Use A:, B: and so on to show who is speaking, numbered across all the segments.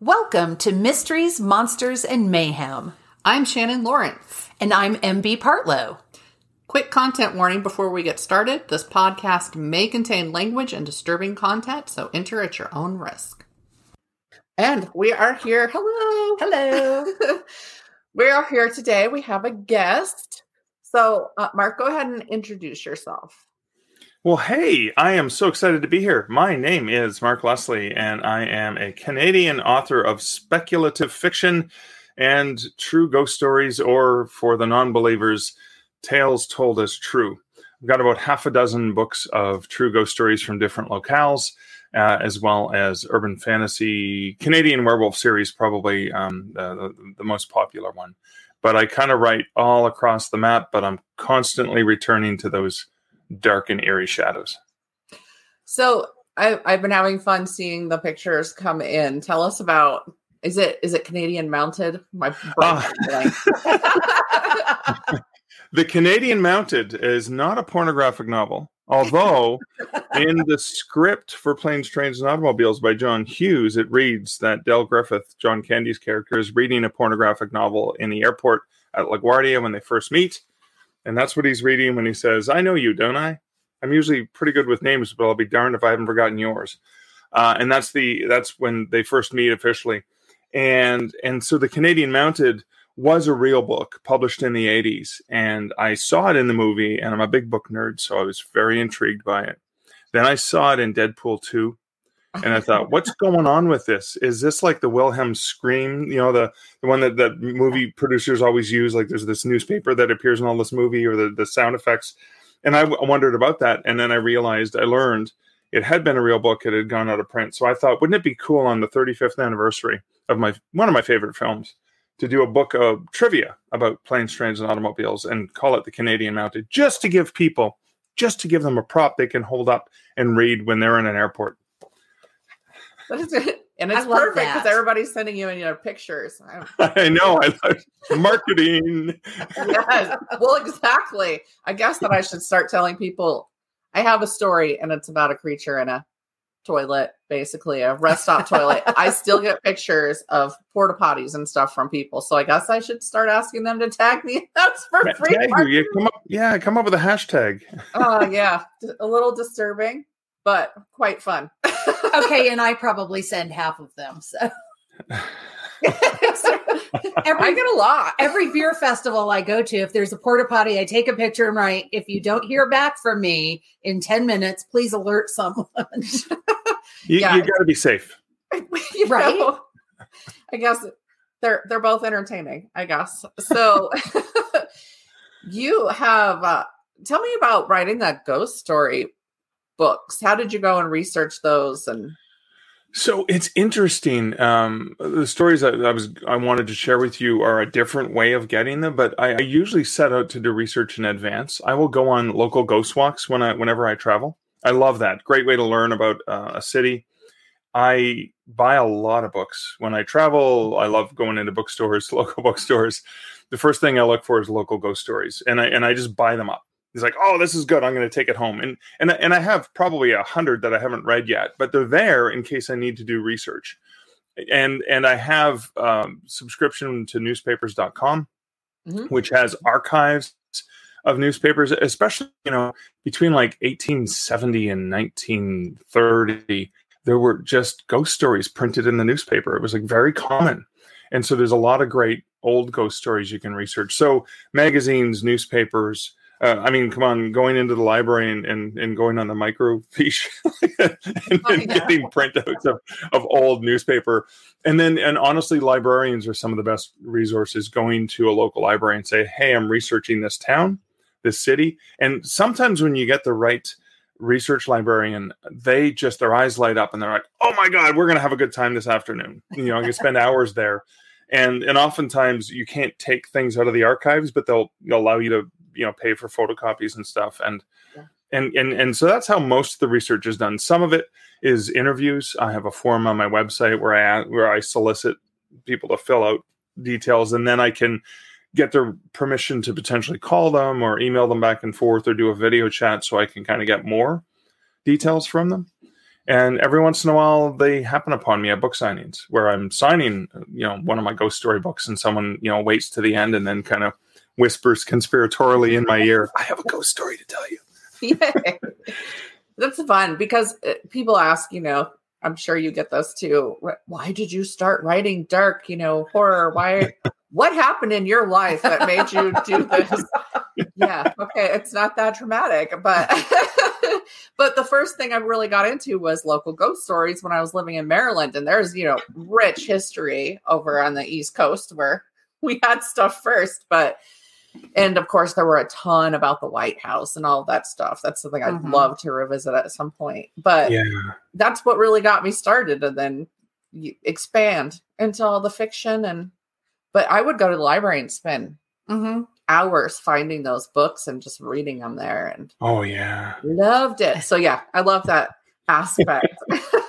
A: Welcome to Mysteries, Monsters, and Mayhem.
B: I'm Shannon Lawrence.
A: And I'm MB Partlow.
B: Quick content warning before we get started. This podcast may contain language and disturbing content, so enter at your own risk. And we are here. Hello.
A: Hello.
B: we are here today. We have a guest. So, uh, Mark, go ahead and introduce yourself.
C: Well, hey, I am so excited to be here. My name is Mark Leslie, and I am a Canadian author of speculative fiction and true ghost stories, or for the non believers, tales told as true. I've got about half a dozen books of true ghost stories from different locales, uh, as well as urban fantasy. Canadian werewolf series, probably um, the, the most popular one. But I kind of write all across the map, but I'm constantly returning to those dark and eerie shadows.
B: So I, I've been having fun seeing the pictures come in. Tell us about is it is it Canadian mounted? My uh,
C: the Canadian mounted is not a pornographic novel. Although in the script for Planes, Trains, and Automobiles by John Hughes, it reads that Del Griffith, John Candy's character, is reading a pornographic novel in the airport at LaGuardia when they first meet. And that's what he's reading when he says, I know you, don't I? I'm usually pretty good with names, but I'll be darned if I haven't forgotten yours. Uh, and that's the that's when they first meet officially. And and so the Canadian Mounted was a real book published in the 80s. And I saw it in the movie, and I'm a big book nerd, so I was very intrigued by it. Then I saw it in Deadpool 2 and I thought, what's going on with this? Is this like the Wilhelm scream? You know, the the one that that movie producers always use. Like, there's this newspaper that appears in all this movie, or the the sound effects. And I w- wondered about that, and then I realized, I learned it had been a real book. It had gone out of print. So I thought, wouldn't it be cool on the 35th anniversary of my one of my favorite films to do a book of trivia about planes, trains, and automobiles, and call it the Canadian Mounted, just to give people, just to give them a prop they can hold up and read when they're in an airport.
B: and it's perfect because everybody's sending you in your pictures.
C: I know. I love marketing.
B: yes. Well, exactly. I guess that I should start telling people I have a story and it's about a creature in a toilet, basically a rest stop toilet. I still get pictures of porta potties and stuff from people. So I guess I should start asking them to tag me. That's for free.
C: Yeah, come up, yeah, come up with a hashtag.
B: Oh, uh, yeah. A little disturbing, but quite fun
A: okay, and I probably send half of them. So
B: every, I get a lot.
A: Every beer festival I go to, if there's a porta potty, I take a picture and write, if you don't hear back from me in 10 minutes, please alert someone.
C: you, yeah. you got to be safe.
B: right. Know, I guess they're they're both entertaining, I guess. So you have uh, tell me about writing that ghost story books. How did you go and research those and
C: so it's interesting. Um, the stories I, I, was I wanted to share with you are a different way of getting them, but I, I, usually set out to do research in advance. I will go on local ghost walks when I whenever I travel. I love that. Great way to learn about uh, a city. I buy a lot of books when I travel. I love going into bookstores, local bookstores. The first thing I look for is local ghost stories, and I and I just buy them up he's like, "Oh, this is good. I'm going to take it home." And and and I have probably a hundred that I haven't read yet, but they're there in case I need to do research. And and I have um, subscription to newspapers.com, mm-hmm. which has archives of newspapers, especially you know between like 1870 and 1930. There were just ghost stories printed in the newspaper. It was like very common. And so there's a lot of great old ghost stories you can research. So magazines, newspapers, uh, I mean, come on, going into the library and, and, and going on the microfiche and, oh, yeah. getting printouts of, of old newspaper. And then, and honestly, librarians are some of the best resources going to a local library and say, Hey, I'm researching this town, this city. And sometimes when you get the right research librarian, they just, their eyes light up and they're like, Oh my God, we're going to have a good time this afternoon. You know, I can spend hours there. And, and oftentimes you can't take things out of the archives, but they'll, they'll allow you to you know pay for photocopies and stuff. And yeah. and and and so that's how most of the research is done. Some of it is interviews. I have a form on my website where i where i solicit people to fill out details and then i can get their permission to potentially call them or email them back and forth or do a video chat so i can kind of get more details from them. And every once in a while, they happen upon me at book signings where I'm signing, you know, one of my ghost story books, and someone, you know, waits to the end and then kind of whispers conspiratorially in my ear, "I have a ghost story to tell you."
B: Yay. That's fun because uh, people ask, you know, I'm sure you get this too. Why did you start writing dark, you know, horror? Why? what happened in your life that made you do this? yeah, okay, it's not that dramatic, but but the first thing I really got into was local ghost stories when I was living in Maryland, and there's you know rich history over on the East Coast where we had stuff first, but and of course there were a ton about the white house and all that stuff that's something i'd mm-hmm. love to revisit at some point but yeah. that's what really got me started and then expand into all the fiction and but i would go to the library and spend mm-hmm. hours finding those books and just reading them there and
C: oh yeah
B: loved it so yeah i love that aspect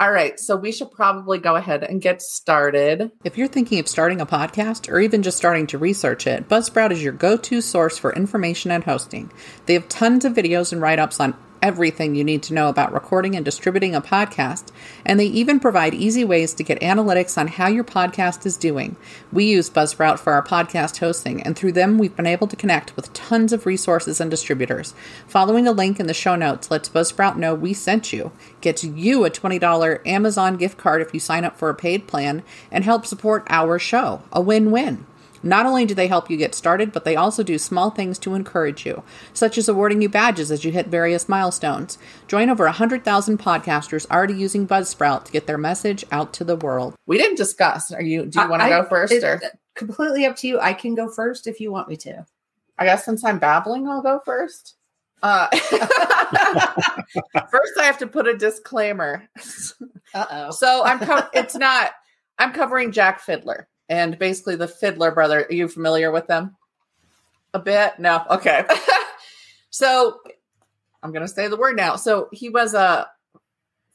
B: All right, so we should probably go ahead and get started.
D: If you're thinking of starting a podcast or even just starting to research it, Buzzsprout is your go to source for information and hosting. They have tons of videos and write ups on everything you need to know about recording and distributing a podcast, and they even provide easy ways to get analytics on how your podcast is doing. We use Buzzsprout for our podcast hosting, and through them, we've been able to connect with tons of resources and distributors. Following a link in the show notes lets Buzzsprout know we sent you, gets you a $20 Amazon gift card if you sign up for a paid plan, and help support our show. A win win. Not only do they help you get started, but they also do small things to encourage you, such as awarding you badges as you hit various milestones. Join over 100,000 podcasters already using Buzzsprout to get their message out to the world.
B: We didn't discuss. Are you do you want to go first
A: it,
B: or
A: completely up to you? I can go first if you want me to.
B: I guess since I'm babbling, I'll go first. Uh, first, I have to put a disclaimer.
A: Uh oh.
B: So I'm. Co- it's not. I'm covering Jack Fiddler and basically the Fiddler brother. Are you familiar with them? A bit? No. Okay. so I'm going to say the word now. So he was a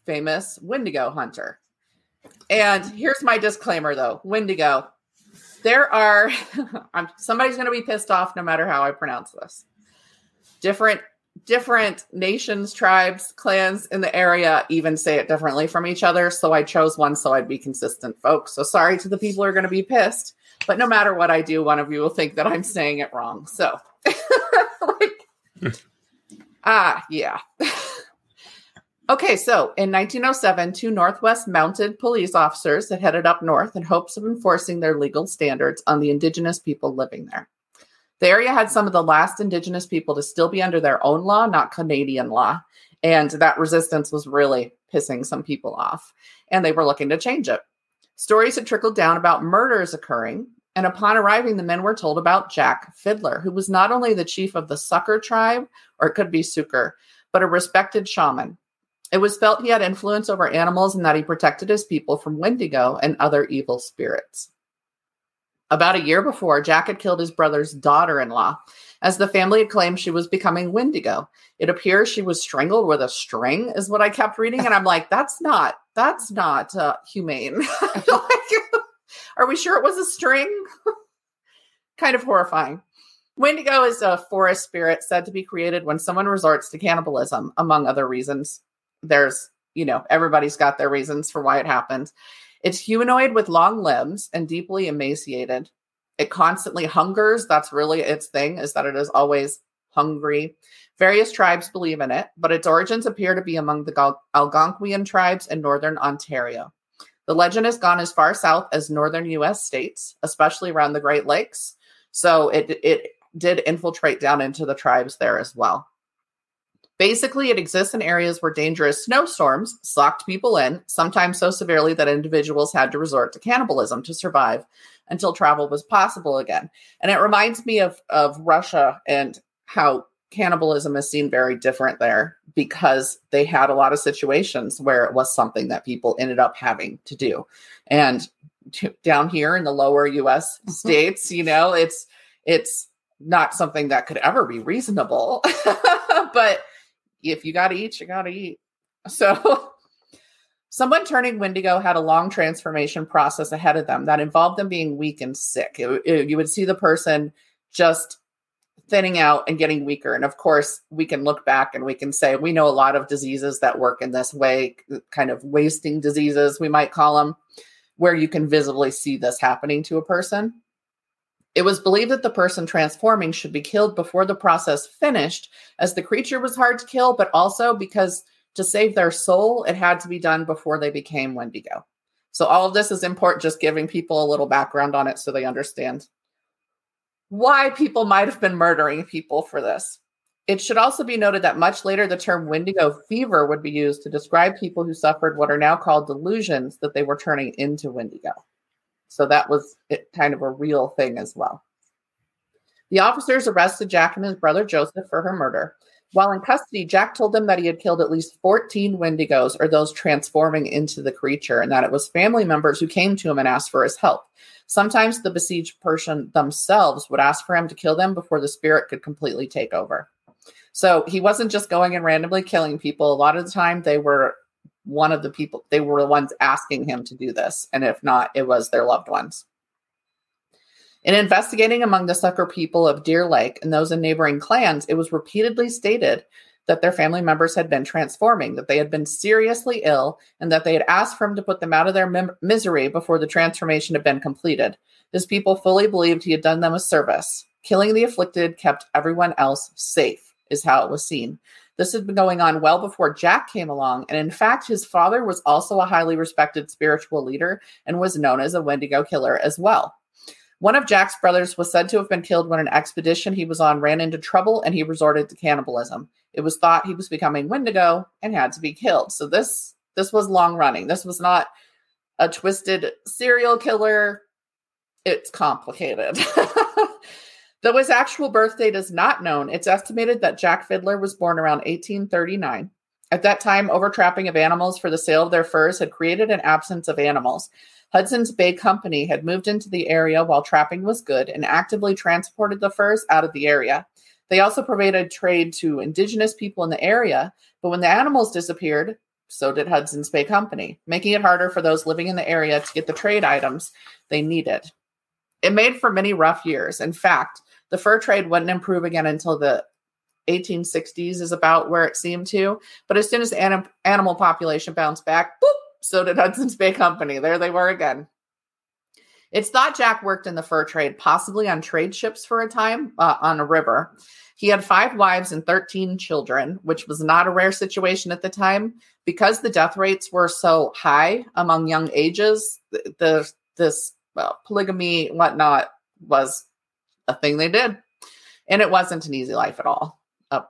B: famous Wendigo hunter. And here's my disclaimer though Wendigo, there are, somebody's going to be pissed off no matter how I pronounce this. Different different nations, tribes, clans in the area even say it differently from each other. So I chose one so I'd be consistent, folks. So sorry to the people who are going to be pissed, but no matter what I do, one of you will think that I'm saying it wrong. So, like, ah, yeah. okay, so in 1907, two Northwest mounted police officers had headed up north in hopes of enforcing their legal standards on the indigenous people living there. The area had some of the last Indigenous people to still be under their own law, not Canadian law. And that resistance was really pissing some people off. And they were looking to change it. Stories had trickled down about murders occurring. And upon arriving, the men were told about Jack Fiddler, who was not only the chief of the Sucker tribe, or it could be Suker, but a respected shaman. It was felt he had influence over animals and that he protected his people from Wendigo and other evil spirits. About a year before, Jack had killed his brother's daughter in law, as the family had claimed she was becoming Wendigo. It appears she was strangled with a string, is what I kept reading. And I'm like, that's not, that's not uh, humane. like, are we sure it was a string? kind of horrifying. Wendigo is a forest spirit said to be created when someone resorts to cannibalism, among other reasons. There's, you know, everybody's got their reasons for why it happens. It's humanoid with long limbs and deeply emaciated. It constantly hungers. That's really its thing, is that it is always hungry. Various tribes believe in it, but its origins appear to be among the Algonquian tribes in northern Ontario. The legend has gone as far south as northern US states, especially around the Great Lakes. So it it did infiltrate down into the tribes there as well. Basically, it exists in areas where dangerous snowstorms sucked people in, sometimes so severely that individuals had to resort to cannibalism to survive until travel was possible again. And it reminds me of, of Russia and how cannibalism is seen very different there because they had a lot of situations where it was something that people ended up having to do. And t- down here in the lower US mm-hmm. states, you know, it's it's not something that could ever be reasonable. but if you got to eat, you got to eat. So, someone turning Wendigo had a long transformation process ahead of them that involved them being weak and sick. It, it, you would see the person just thinning out and getting weaker. And of course, we can look back and we can say we know a lot of diseases that work in this way, uh, kind of wasting diseases, we might call them, where you can visibly see this happening to a person. It was believed that the person transforming should be killed before the process finished, as the creature was hard to kill, but also because to save their soul, it had to be done before they became Wendigo. So, all of this is important, just giving people a little background on it so they understand why people might have been murdering people for this. It should also be noted that much later, the term Wendigo fever would be used to describe people who suffered what are now called delusions that they were turning into Wendigo. So that was kind of a real thing as well. The officers arrested Jack and his brother Joseph for her murder. While in custody, Jack told them that he had killed at least 14 Wendigos, or those transforming into the creature, and that it was family members who came to him and asked for his help. Sometimes the besieged person themselves would ask for him to kill them before the spirit could completely take over. So he wasn't just going and randomly killing people. A lot of the time, they were one of the people, they were the ones asking him to do this. And if not, it was their loved ones. In investigating among the sucker people of Deer Lake and those in neighboring clans, it was repeatedly stated that their family members had been transforming, that they had been seriously ill, and that they had asked for him to put them out of their mem- misery before the transformation had been completed. His people fully believed he had done them a service. Killing the afflicted kept everyone else safe, is how it was seen. This had been going on well before Jack came along, and in fact, his father was also a highly respected spiritual leader and was known as a Wendigo killer as well. One of Jack's brothers was said to have been killed when an expedition he was on ran into trouble and he resorted to cannibalism. It was thought he was becoming Wendigo and had to be killed. So this this was long running. This was not a twisted serial killer. It's complicated. Though his actual birth date is not known, it's estimated that Jack Fiddler was born around 1839. At that time, overtrapping of animals for the sale of their furs had created an absence of animals. Hudson's Bay Company had moved into the area while trapping was good and actively transported the furs out of the area. They also provided trade to indigenous people in the area, but when the animals disappeared, so did Hudson's Bay Company, making it harder for those living in the area to get the trade items they needed. It made for many rough years. In fact, the fur trade wouldn't improve again until the 1860s, is about where it seemed to. But as soon as anim- animal population bounced back, boop, so did Hudson's Bay Company. There they were again. It's thought Jack worked in the fur trade, possibly on trade ships for a time uh, on a river. He had five wives and 13 children, which was not a rare situation at the time. Because the death rates were so high among young ages, the, the this well, polygamy, whatnot, was a thing they did. And it wasn't an easy life at all. Oh.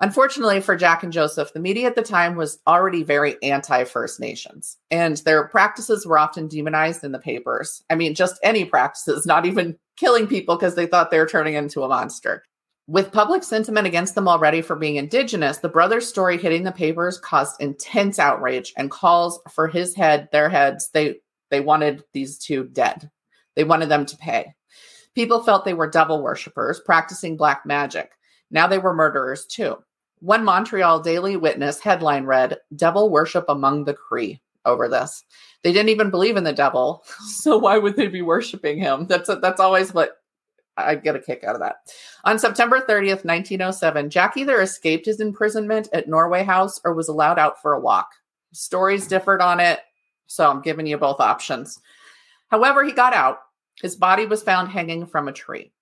B: Unfortunately for Jack and Joseph, the media at the time was already very anti First Nations, and their practices were often demonized in the papers. I mean, just any practices, not even killing people because they thought they were turning into a monster. With public sentiment against them already for being indigenous, the brother's story hitting the papers caused intense outrage and calls for his head, their heads. They they wanted these two dead. They wanted them to pay. People felt they were devil worshippers practicing black magic. Now they were murderers too. One Montreal Daily Witness headline read, Devil Worship Among the Cree over this. They didn't even believe in the devil. So why would they be worshiping him? That's a, that's always what I get a kick out of that. On September 30th, 1907, Jack either escaped his imprisonment at Norway House or was allowed out for a walk. Stories differed on it, so I'm giving you both options. However, he got out. His body was found hanging from a tree.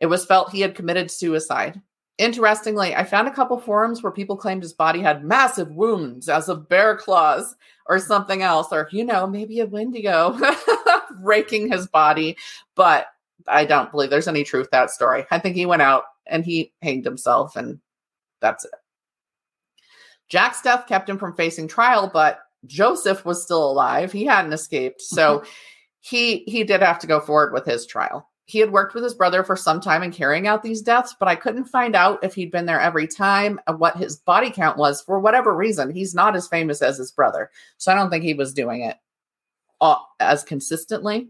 B: It was felt he had committed suicide. Interestingly, I found a couple forums where people claimed his body had massive wounds as of bear claws or something else, or, you know, maybe a wendigo raking his body. But I don't believe there's any truth that story. I think he went out and he hanged himself, and that's it. Jack's death kept him from facing trial, but Joseph was still alive. He hadn't escaped. So he he did have to go forward with his trial he had worked with his brother for some time in carrying out these deaths, but I couldn't find out if he'd been there every time and what his body count was for whatever reason. He's not as famous as his brother. So I don't think he was doing it as consistently.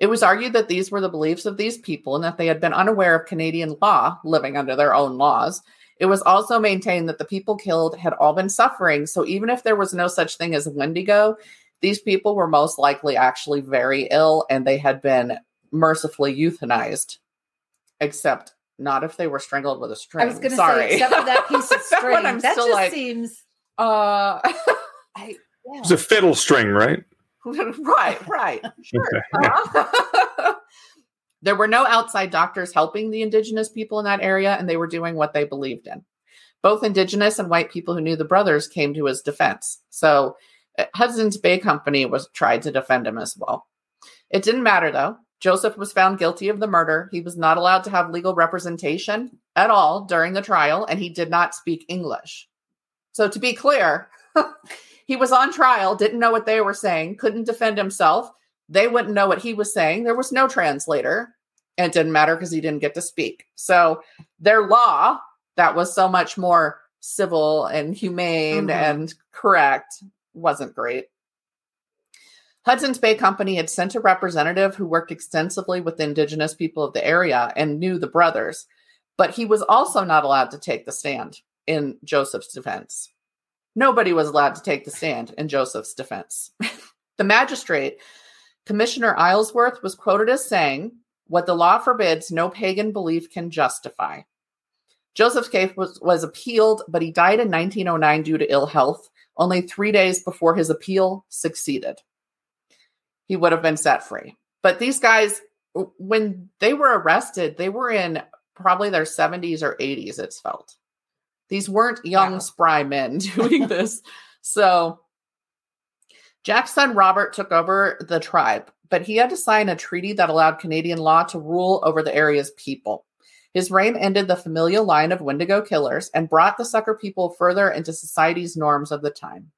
B: It was argued that these were the beliefs of these people and that they had been unaware of Canadian law, living under their own laws. It was also maintained that the people killed had all been suffering. So even if there was no such thing as Wendigo, these people were most likely actually very ill and they had been mercifully euthanized except not if they were strangled with a string.
A: I was going to say, except for that piece of string. that just
B: like,
A: seems.
B: uh,
A: I, yeah.
C: It's a fiddle string, right?
B: right, right. Sure. Uh-huh. there were no outside doctors helping the indigenous people in that area, and they were doing what they believed in. Both indigenous and white people who knew the brothers came to his defense. So Hudson's Bay Company was tried to defend him as well. It didn't matter though. Joseph was found guilty of the murder. He was not allowed to have legal representation at all during the trial, and he did not speak English. So, to be clear, he was on trial, didn't know what they were saying, couldn't defend himself. They wouldn't know what he was saying. There was no translator, and it didn't matter because he didn't get to speak. So, their law that was so much more civil and humane
A: Mhm.
B: and correct wasn't great. Hudson's Bay Company had sent a representative who worked extensively with the indigenous people of the area and knew the brothers, but he was also not allowed to take the stand in Joseph's defense. Nobody was allowed to take the stand in Joseph's defense. the magistrate, Commissioner Islesworth, was quoted as saying, What the law forbids, no pagan belief can justify. Joseph's case was, was appealed, but he died in 1909 due to ill health, only three days before his appeal succeeded he would have been set free. But these guys, when they were arrested, they were in probably their 70s or 80s, it's felt. These weren't young,
A: Wow.
B: spry men doing this. So Jack's son Robert took over the tribe, but he had to sign a treaty that allowed Canadian law to rule over the area's people. His reign ended the familial line of Wendigo killers and brought the sucker people further into society's norms of the time.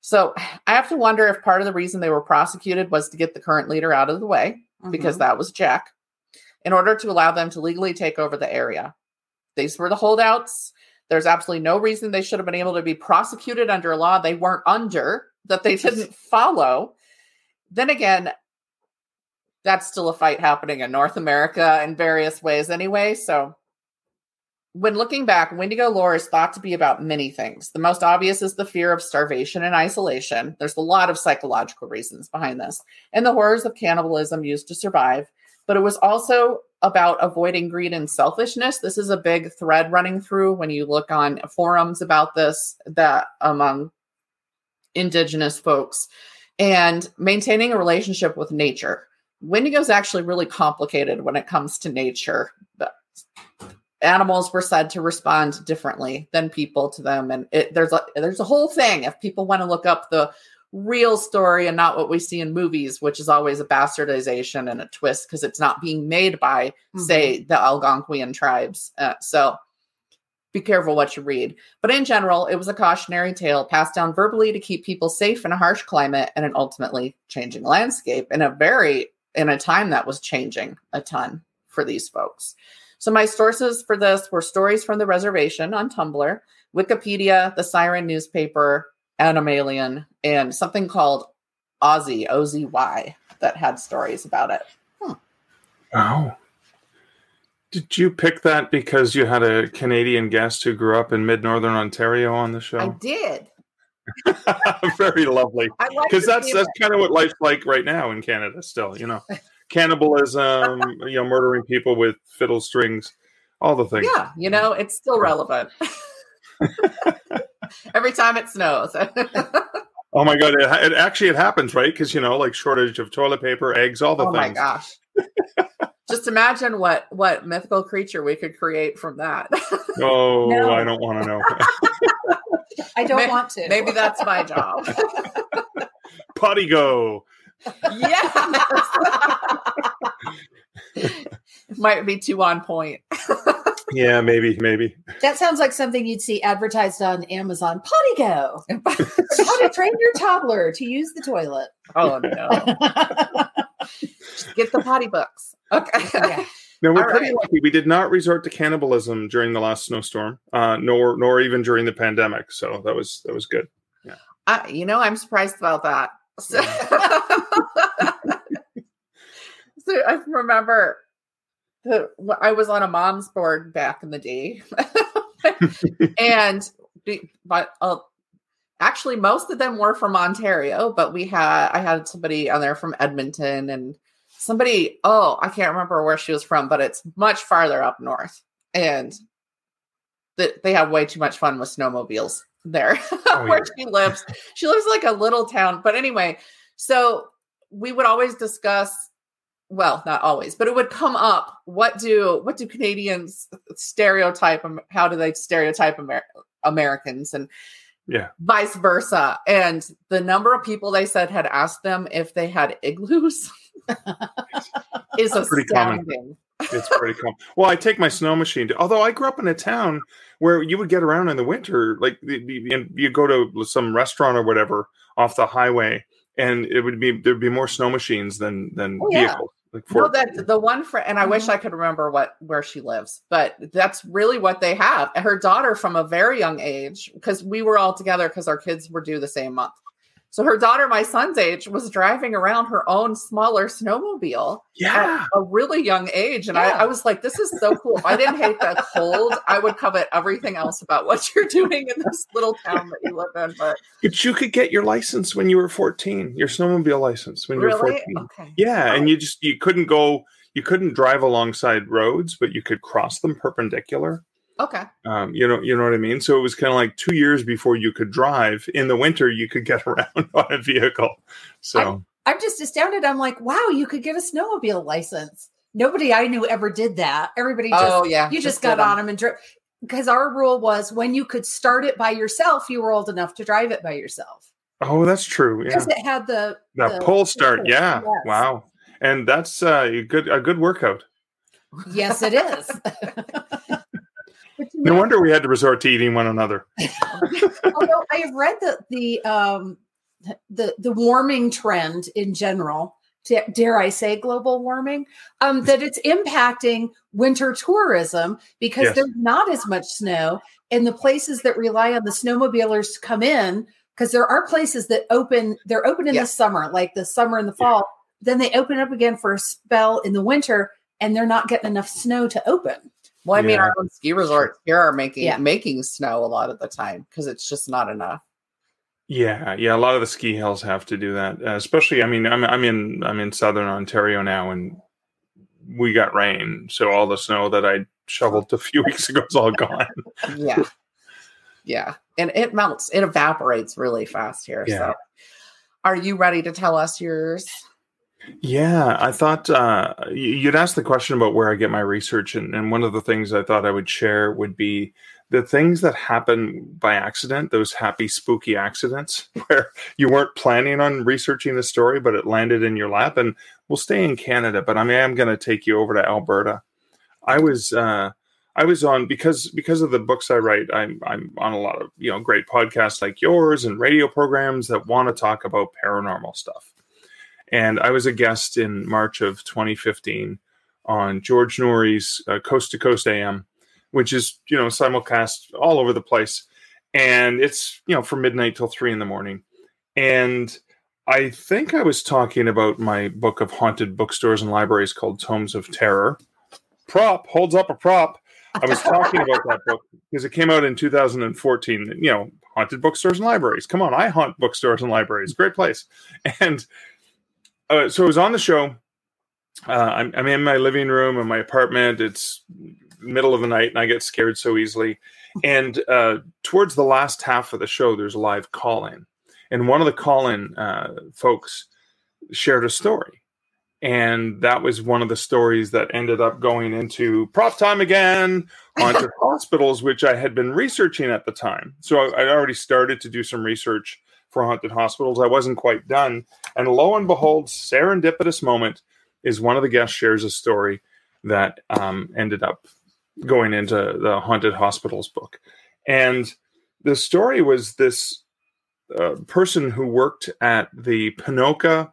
B: So I have to wonder if part of the reason they were prosecuted was to get the current leader out of the way, because
A: Mhm.
B: that was Jack, in order to allow them to legally take over the area. These were the holdouts. There's absolutely no reason they should have been able to be prosecuted under a law they weren't under, that they didn't follow. Then again, that's still a fight happening in North America in various ways anyway. So when looking back, Wendigo lore is thought to be about many things. The most obvious is the fear of starvation and isolation. There's a lot of psychological reasons behind this, and the horrors of cannibalism used to survive. But it was also about avoiding greed and selfishness. This is a big thread running through when you look on forums about this that among indigenous folks and maintaining a relationship with nature. Wendigo is actually really complicated when it comes to nature. But animals were said to respond differently than people to them and it, there's a there's a whole thing. If people want to look up the real story and not what we see in movies which is always a bastardization and a twist because it's not being made by say the algonquian tribes. Uh, so be careful what you read. But in general it was a cautionary tale passed down verbally to keep people safe in a harsh climate and an ultimately changing landscape in a very in a time that was changing a ton for these folks so my sources for this were stories from the reservation on Tumblr, Wikipedia, the Siren newspaper, Animalian, and something called Ozzy, O Z Y, that had stories about it.
C: Oh. Did you pick that because you had a Canadian guest who grew up in mid northern Ontario on the show?
B: I did.
C: Very lovely.
B: I like
C: Because that's that's kind of what life's like right now in Canada. Still, you know, cannibalism, you know, murdering people with fiddle strings, all the things.
B: Yeah, you know, it's still relevant. Every time it snows.
C: Oh my god! It, it actually it happens, right? Because you know, like shortage of toilet paper, eggs, all the things.
B: oh my gosh. Just imagine what what mythical creature we could create from that.
C: Oh,
A: No.
C: I don't want to know.
A: I don't
B: May-
A: want to.
B: Maybe that's my job.
C: Potty go.
B: yes. Might be too on point.
C: Yeah, maybe, maybe.
A: that sounds like something you'd see advertised on Amazon. Potty go. How to train your toddler to use the toilet.
B: Oh no. Get the potty books. Okay.
A: yeah.
C: No, we're
B: All
C: pretty
B: right.
C: lucky. We did not resort to cannibalism during the last snowstorm, uh, nor nor even during the pandemic. So that was that was good.
B: I, you know, I'm surprised about that. So, so I remember the, I was on a mom's board back in the day, and but uh, actually most of them were from Ontario, but we had I had somebody on there from Edmonton and somebody, oh, I can't remember where she was from, but it's much farther up north. And that they have way too much fun with snowmobiles there
C: Oh,
B: where
C: yeah.
B: she lives. She lives like a little town. But anyway, so we would always discuss well, not always, but it would come up. What do what do Canadians stereotype? How do they stereotype Amer- Americans and
C: Yeah.
B: vice versa? And the number of people they said had asked them if they had igloos is a
C: Pretty common. It's pretty common. Well, I take my snow machine. To, although I grew up in a town where you would get around in the winter, like and you go to some restaurant or whatever off the highway, and it would be there'd be more snow machines than than
A: Oh, yeah.
C: vehicles. Like
B: No, that the one friend, and I wish mm-hmm. I could remember what where she lives, but that's really what they have. Her daughter, from a very young age, because we were all together because our kids were due the same month. So her daughter, my son's age, was driving around her own smaller snowmobile
C: yeah,
B: at a really young age, and
A: Yeah.
B: I, I was like, "This is so cool." If I didn't hate the cold, I would covet everything else about what you're doing in this little town that you live in. But
C: but you could get your license when you were fourteen, your snowmobile license when you were
B: really,
C: fourteen.
B: okay,
C: Yeah, and you just you couldn't go, you couldn't drive alongside roads, but you could cross them perpendicular.
B: Okay.
C: Um, you know, you know what I mean. So it was kind of like two years before you could drive. In the winter, you could get around on a vehicle. So
A: I'm just astounded. I'm like, wow, you could get a snowmobile license. Nobody I knew ever did that. Everybody just
B: Oh yeah,
A: you just,
B: did
A: got on them and drove. Because our rule was when you could start it by yourself, you were old enough to drive it by yourself.
C: oh, that's true. Yeah,
A: Because it had the
C: that
A: the-
C: pull start. Yeah,
A: Yes.
C: wow. And that's uh, a good a good workout.
A: Yes, it is. But you
C: No
A: know,
C: wonder we had to resort to eating one another.
A: although I have read that the um the the warming trend in general, dare I say global warming, um, that it's impacting winter tourism because
C: Yes.
A: there's not as much snow, and the places that rely on the snowmobilers to come in, because there are places that open, they're open in
B: Yeah.
A: the summer, like the summer and the fall, then they open up again for a spell in the winter, and they're not getting enough snow to open.
B: Well, I mean, our own ski resorts here are making
A: Yeah.
B: making snow a lot of the time because it's just not enough.
C: Yeah, yeah. A lot of the ski hills have to do that, uh, especially. I mean, I'm I'm in I'm in southern Ontario now, and we got rain, so all the snow that I shoveled a few weeks ago is all gone.
B: Yeah, yeah, and it melts, it evaporates really fast here.
C: Yeah.
B: So, are you ready to tell us yours?
C: Yeah, I thought uh, you'd asked the question about where I get my research, and, and one of the things I thought I would share would be the things that happen by accident, those happy, spooky accidents where you weren't planning on researching the story, but it landed in your lap. And we'll stay in Canada, but I mean, I'm going to take you over to Alberta. I was uh, I was on because because of the books I write. I'm I'm on a lot of you know great podcasts like yours and radio programs that want to talk about paranormal stuff. And I was a guest in March of 2015 on George Noory's uh, Coast to Coast AM, which is you know simulcast all over the place, and it's you know from midnight till three in the morning. And I think I was talking about my book of haunted bookstores and libraries called Tomes of Terror. Prop holds up a prop. I was talking about that book because it came out in 2014. You know, haunted bookstores and libraries. Come on, I haunt bookstores and libraries. Great place. And uh, so I was on the show. Uh, I'm, I'm in my living room in my apartment. It's middle of the night, and I get scared so easily. And uh, towards the last half of the show, there's a live call in, and one of the call in uh, folks shared a story. And that was one of the stories that ended up going into prop time again, haunted hospitals, which I had been researching at the time. So I, I'd already started to do some research for haunted hospitals. I wasn't quite done. And lo and behold, serendipitous moment is one of the guests shares a story that um, ended up going into the haunted hospitals book. And the story was this uh, person who worked at the Ponoka.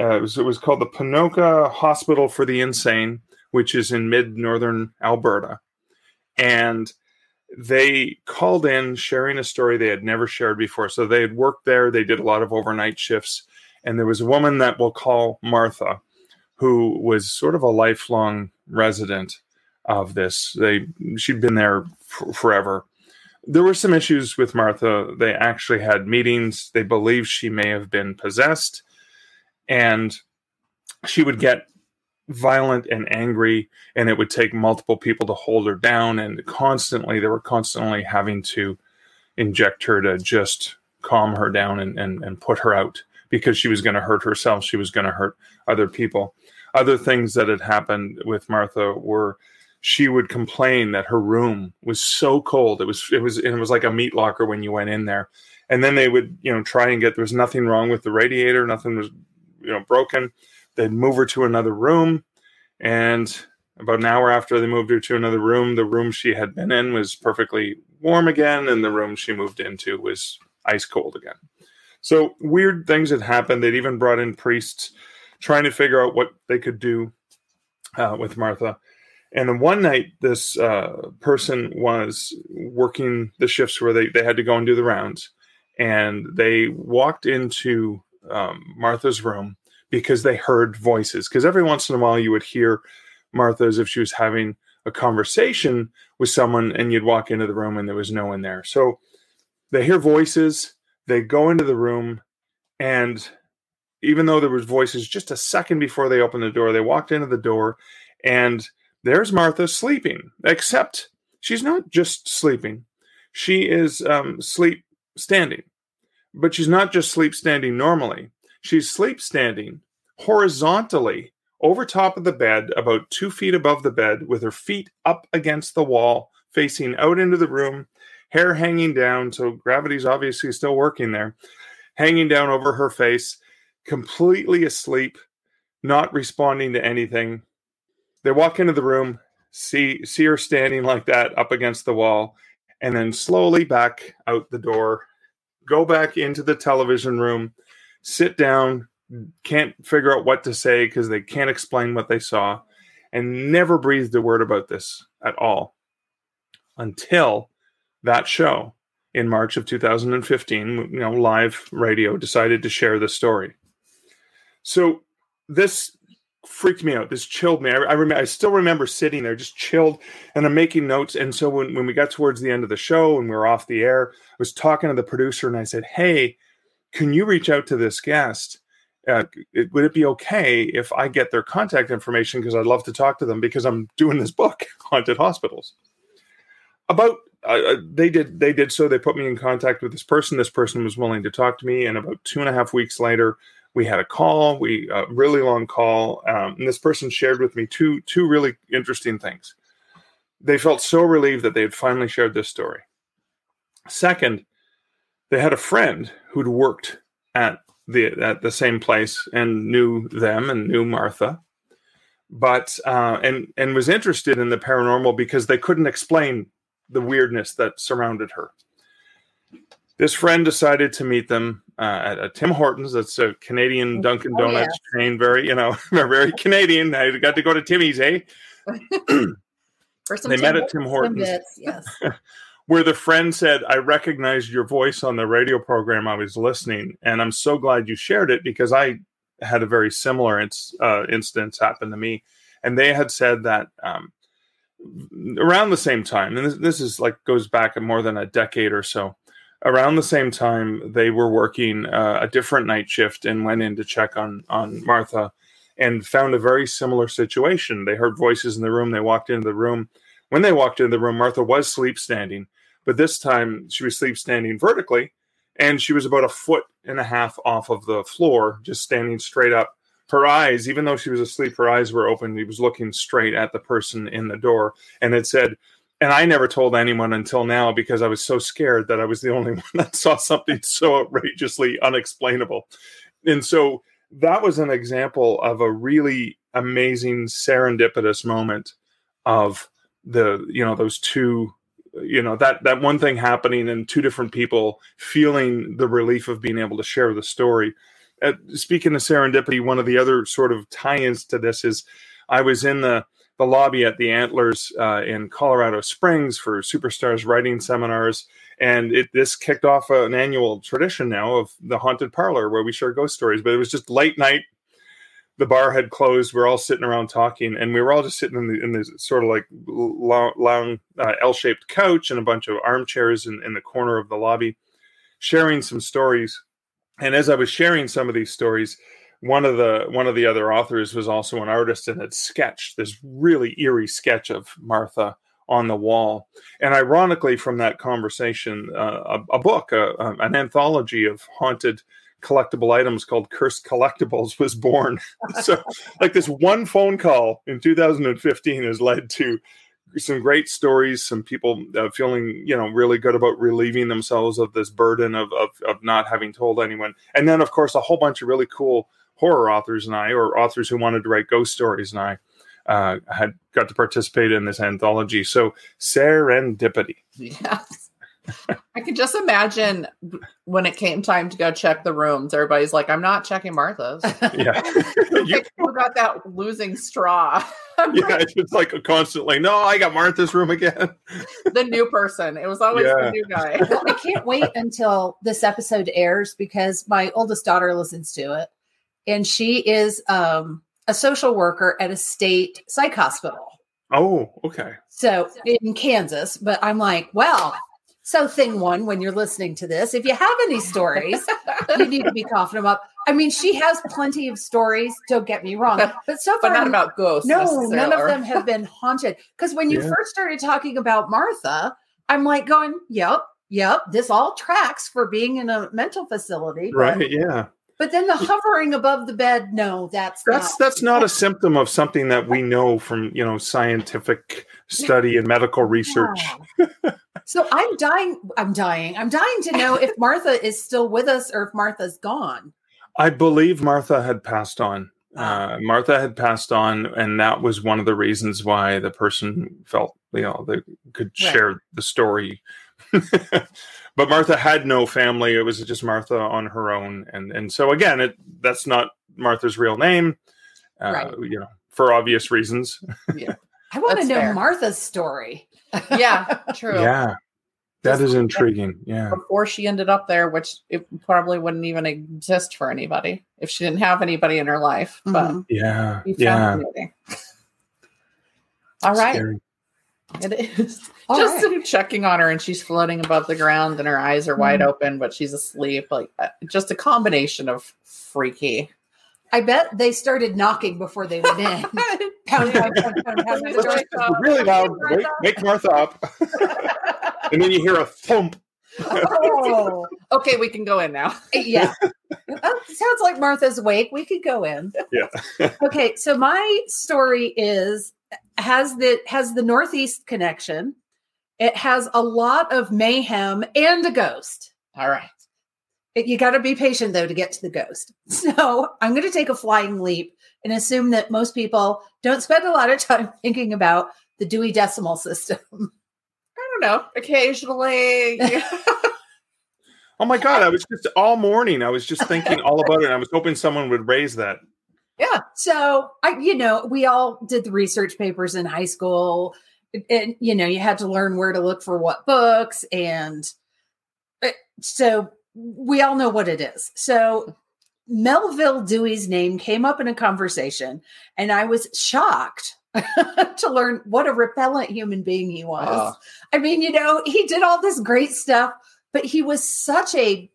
C: Uh, it, was, it was called the Ponoka Hospital for the Insane, which is in mid northern Alberta. And they called in sharing a story they had never shared before. So they had worked there, they did a lot of overnight shifts. And there was a woman that we'll call Martha, who was sort of a lifelong resident of this. They she'd been there f- forever. There were some issues with Martha. They actually had meetings. They believed she may have been possessed, and she would get violent and angry, and it would take multiple people to hold her down. And constantly, they were constantly having to inject her to just calm her down and, and, and put her out because she was going to hurt herself. She was going to hurt other people. Other things that had happened with Martha were she would complain that her room was so cold. It was it was it was like a meat locker when you went in there. And then they would, you know, try and get there was nothing wrong with the radiator, nothing was, you know, broken. They'd move her to another room. And about an hour after they moved her to another room, the room she had been in was perfectly warm again, and the room she moved into was ice cold again. So weird things had happened. They'd even brought in priests trying to figure out what they could do uh, with Martha. And then one night, this uh, person was working the shifts where they, they had to go and do the rounds. And they walked into um, Martha's room because they heard voices. Because every once in a while, you would hear Martha as if she was having a conversation with someone, and you'd walk into the room and there was no one there. So they hear voices, they go into the room, and even though there was voices just a second before they opened the door, they walked into the door and there's Martha sleeping, except she's not just sleeping. She is um, sleep standing, but she's not just sleep standing normally. She's sleep standing horizontally over top of the bed, about two feet above the bed, with her feet up against the wall, facing out into the room, hair hanging down. So gravity's obviously still working there, hanging down over her face, completely asleep, not responding to anything. They walk into the room, see see her standing like that up against the wall, and then slowly back out the door, go back into the television room, sit down, can't figure out what to say because they can't explain what they saw, and never breathed a word about this at all until that show in March of 2015, you know, live radio decided to share the story. So this freaked me out. This chilled me. I, I remember. I still remember sitting there, just chilled, and I'm making notes. And so when when we got towards the end of the show and we were off the air, I was talking to the producer and I said, "Hey, can you reach out to this guest? Uh, it, would it be okay if I get their contact information because I'd love to talk to them because I'm doing this book, Haunted Hospitals." About uh, uh, they did they did so. They put me in contact with this person. This person was willing to talk to me, and about two and a half weeks later, we had a call, we a really long call, um, and this person shared with me two two really interesting things. They felt so relieved that they had finally shared this story. Second, they had a friend who'd worked at the at the same place and knew them and knew Martha, but uh, and and was interested in the paranormal because they couldn't explain the weirdness that surrounded her this friend decided to meet them uh, at a Tim Hortons. That's a Canadian oh, Dunkin' Donuts oh, yeah. chain. Very, you know, very Canadian. I got to go to Timmy's, eh? they met at Tim Hortons. yes. where the friend said, I recognized your voice on the radio program I was listening, and I'm so glad you shared it because I had a very similar ins- uh, instance happen to me. And they had said that um, around the same time, and this, this is like goes back more than a decade or so, around the same time they were working uh, a different night shift and went in to check on on Martha and found a very similar situation. They heard voices in the room. They walked into the room. When they walked into the room, Martha was sleep standing, but this time she was sleep standing vertically, and she was about a foot and a half off of the floor, just standing straight up. Her eyes, even though she was asleep, her eyes were open. He was looking straight at the person in the door, and it said, and I never told anyone until now because I was so scared that I was the only one that saw something so outrageously unexplainable. And so that was an example of a really amazing serendipitous moment of the you know those two you know that that one thing happening and two different people feeling the relief of being able to share the story uh, speaking of serendipity one of the other sort of tie-ins to this is i was in the the lobby at the Antlers uh, in Colorado Springs for Superstars writing seminars. And it, this kicked off an annual tradition now of the haunted parlor where we share ghost stories. But it was just late night. The bar had closed. We are all sitting around talking, and we were all just sitting in, the, in this sort of like long, long uh, L-shaped couch and a bunch of armchairs in, in the corner of the lobby, sharing some stories. And as I was sharing some of these stories, one of the one of the other authors was also an artist and had sketched this really eerie sketch of Martha on the wall. And ironically, from that conversation, uh, a, a, book, uh, an anthology of haunted collectible items called Cursed Collectibles was born. so, like this one phone call in 2015 has led to some great stories. Some people uh, feeling, you know, really good about relieving themselves of this burden of, of of not having told anyone. And then, of course, a whole bunch of really cool horror authors and I, or authors who wanted to write ghost stories and I. Uh, had got to participate in this anthology. So serendipity.
B: Yes. I can just imagine when it came time to go check the rooms, everybody's like, I'm not checking Martha's.
C: Yeah.
B: you Who got that losing straw?
C: yeah, it's just like a constantly, no, I got Martha's room again.
B: the new person. It was always yeah. the new guy.
A: I can't wait until this episode airs because my oldest daughter listens to it. And she is um, a social worker at a state psych hospital.
C: Oh, okay.
A: So in Kansas, but I'm like, well, so, thing one, when you're listening to this, if you have any stories, you need to be coughing them up. I mean, she has plenty of stories. Don't get me wrong, but so
B: far, but not about ghosts.
A: No, none of them have been haunted. Because when you yeah. first started talking about Martha, I'm like going, "Yep, yep, this all tracks for being in a mental facility."
C: Right? Yeah.
A: But then the hovering above the bed, no, that's
C: that's not. that's not a symptom of something that we know from you know scientific study and medical research.
A: Yeah. So I'm dying. I'm dying. I'm dying to know if Martha is still with us or if Martha's gone.
C: I believe Martha had passed on. Ah. Uh, Martha had passed on, and that was one of the reasons why the person felt you know they could right. share the story. but Martha had no family. It was just Martha on her own, and and so again, it that's not Martha's real name, uh, right. you know, for obvious reasons.
A: yeah, I want to know fair. Martha's story.
B: Yeah, true.
C: Yeah, that just is intriguing. Yeah,
B: before she ended up there, which it probably wouldn't even exist for anybody if she didn't have anybody in her life. But mm-hmm.
C: yeah, yeah.
B: All right. Scary. It is. All just right. checking on her, and she's floating above the ground, and her eyes are wide mm. open, but she's asleep. Like uh, just a combination of freaky.
A: I bet they started knocking before they went in. pound, pound, pound,
C: pound, pound, really loud. Wake, wake Martha up, and then you hear a thump.
B: oh, okay, we can go in now.
A: yeah. Oh, sounds like Martha's awake. We could go in.
C: Yeah.
A: okay, so my story is has the has the northeast connection. It has a lot of mayhem and a ghost.
B: All right.
A: It, you got to be patient though to get to the ghost. So I'm going to take a flying leap and assume that most people don't spend a lot of time thinking about the Dewey Decimal System.
B: I don't know. Occasionally.
C: oh my god! I was just all morning. I was just thinking all about it. I was hoping someone would raise that
A: yeah. So I, you know, we all did the research papers in high school, and you know, you had to learn where to look for what books, and uh, so we all know what it is. So Melville Dewey's name came up in a conversation, and I was shocked to learn what a repellent human being he was. Uh. I mean, you know, he did all this great stuff, but he was such a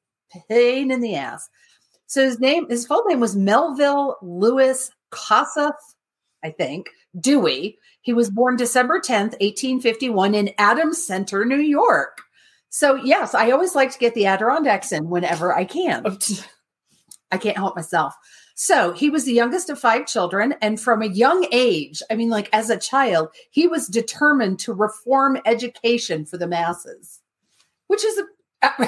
A: pain in the ass. So his name, his full name was Melville Louis Kossuth, I think, Dewey. He was born December 10th, 1851 in Adams Center, New York. So yes, I always like to get the Adirondacks in whenever I can. I can't help myself. So he was the youngest of five children. And from a young age, I mean, like as a child, he was determined to reform education for the masses, which is a,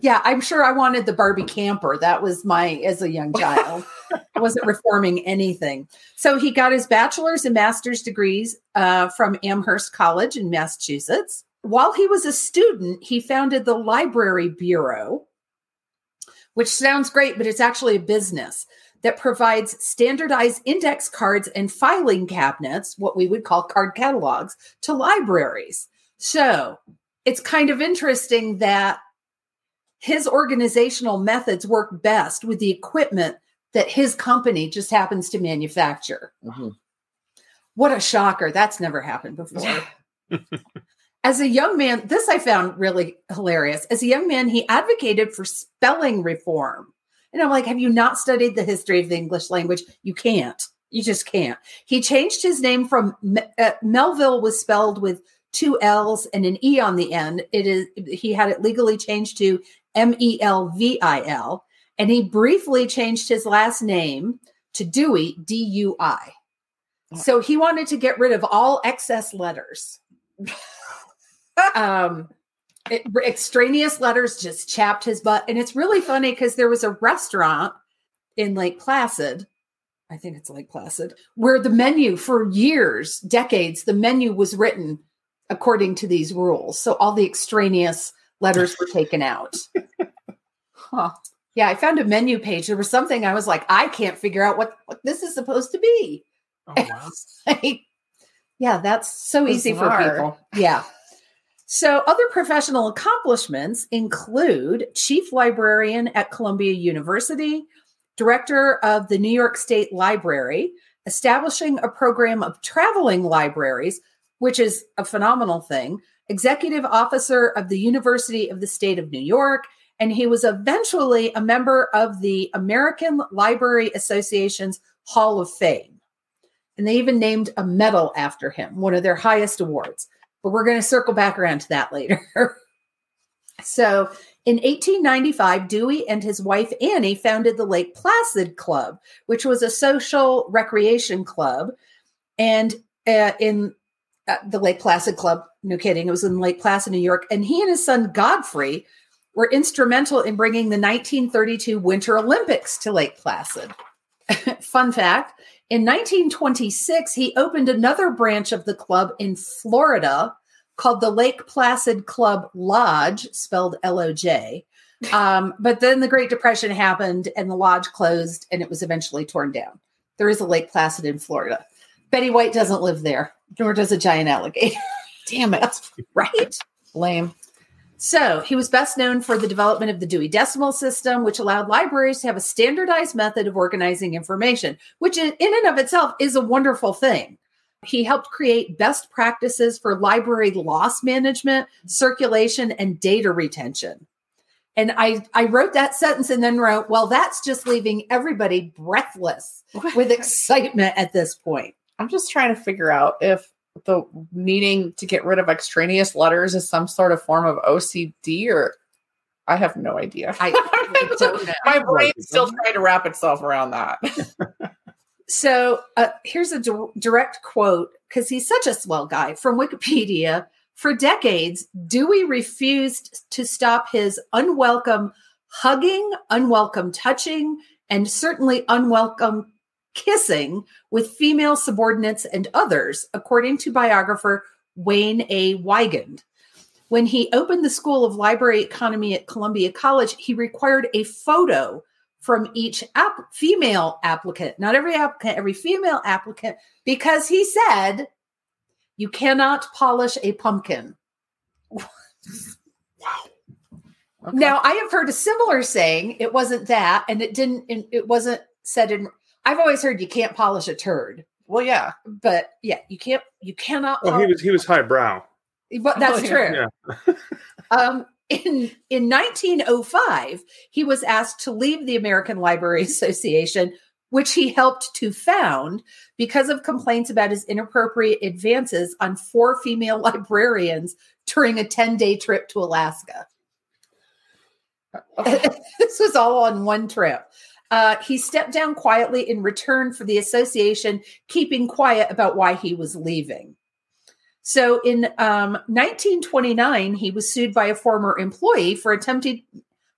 A: yeah, I'm sure I wanted the Barbie camper. That was my as a young child. I wasn't reforming anything. So he got his bachelor's and master's degrees uh, from Amherst College in Massachusetts. While he was a student, he founded the Library Bureau, which sounds great, but it's actually a business that provides standardized index cards and filing cabinets, what we would call card catalogs, to libraries. So it's kind of interesting that his organizational methods work best with the equipment that his company just happens to manufacture. Mm-hmm. What a shocker. That's never happened before. As a young man, this I found really hilarious. As a young man, he advocated for spelling reform And I'm like, have you not studied the history of the English language? You can't. You just can't. He changed his name from uh, Melville was spelled with two L's and an E on the end. It is he had it legally changed to M E L V I L, and he briefly changed his last name to Dewey D U I. So he wanted to get rid of all excess letters. um, it, extraneous letters just chapped his butt, and it's really funny because there was a restaurant in Lake Placid I think it's Lake Placid, where the menu for years, decades, the menu was written according to these rules. So all the extraneous letters were taken out. huh. Yeah, I found a menu page. There was something I was like, I can't figure out what, what this is supposed to be. Oh, wow. like, yeah, that's so easy for people. Yeah. So, other professional accomplishments include chief librarian at Columbia University, director of the New York State Library, establishing a program of traveling libraries, which is a phenomenal thing, executive officer of the University of the State of New York, and he was eventually a member of the American Library Association's Hall of Fame. And they even named a medal after him, one of their highest awards. But we're going to circle back around to that later. so in 1895, Dewey and his wife Annie founded the Lake Placid Club, which was a social recreation club. And uh, in uh, the Lake Placid Club, no kidding, it was in Lake Placid, New York. And he and his son Godfrey were instrumental in bringing the 1932 Winter Olympics to Lake Placid. Fun fact in 1926, he opened another branch of the club in Florida called the Lake Placid Club Lodge, spelled L O J. Um, but then the Great Depression happened and the lodge closed and it was eventually torn down. There is a Lake Placid in Florida. Betty White doesn't live there, nor does a giant alligator.
B: Damn it.
A: right?
B: Lame.
A: So he was best known for the development of the Dewey Decimal System, which allowed libraries to have a standardized method of organizing information, which in, in and of itself is a wonderful thing. He helped create best practices for library loss management, circulation, and data retention. And I, I wrote that sentence and then wrote, well, that's just leaving everybody breathless with excitement at this point.
B: I'm just trying to figure out if the needing to get rid of extraneous letters is some sort of form of OCD or I have no idea. I, I. My brain's still trying to wrap itself around that.
A: So uh, here's a di- direct quote because he's such a swell guy from Wikipedia. For decades, Dewey refused to stop his unwelcome hugging, unwelcome touching, and certainly unwelcome kissing with female subordinates and others, according to biographer Wayne A. Wiegand. When he opened the School of Library Economy at Columbia College, he required a photo from each app, female applicant, not every applicant, every female applicant, because he said you cannot polish a pumpkin. wow. Okay. Now I have heard a similar saying. It wasn't that, and it didn't. It wasn't said in. I've always heard you can't polish a turd.
B: Well, yeah,
A: but yeah, you can't. You cannot.
C: Well, he was he was highbrow.
A: But that's oh, true. Yeah. um, in in 1905 he was asked to leave the american library association which he helped to found because of complaints about his inappropriate advances on four female librarians during a 10-day trip to alaska this was all on one trip uh, he stepped down quietly in return for the association keeping quiet about why he was leaving so in um, 1929, he was sued by a former employee for attempting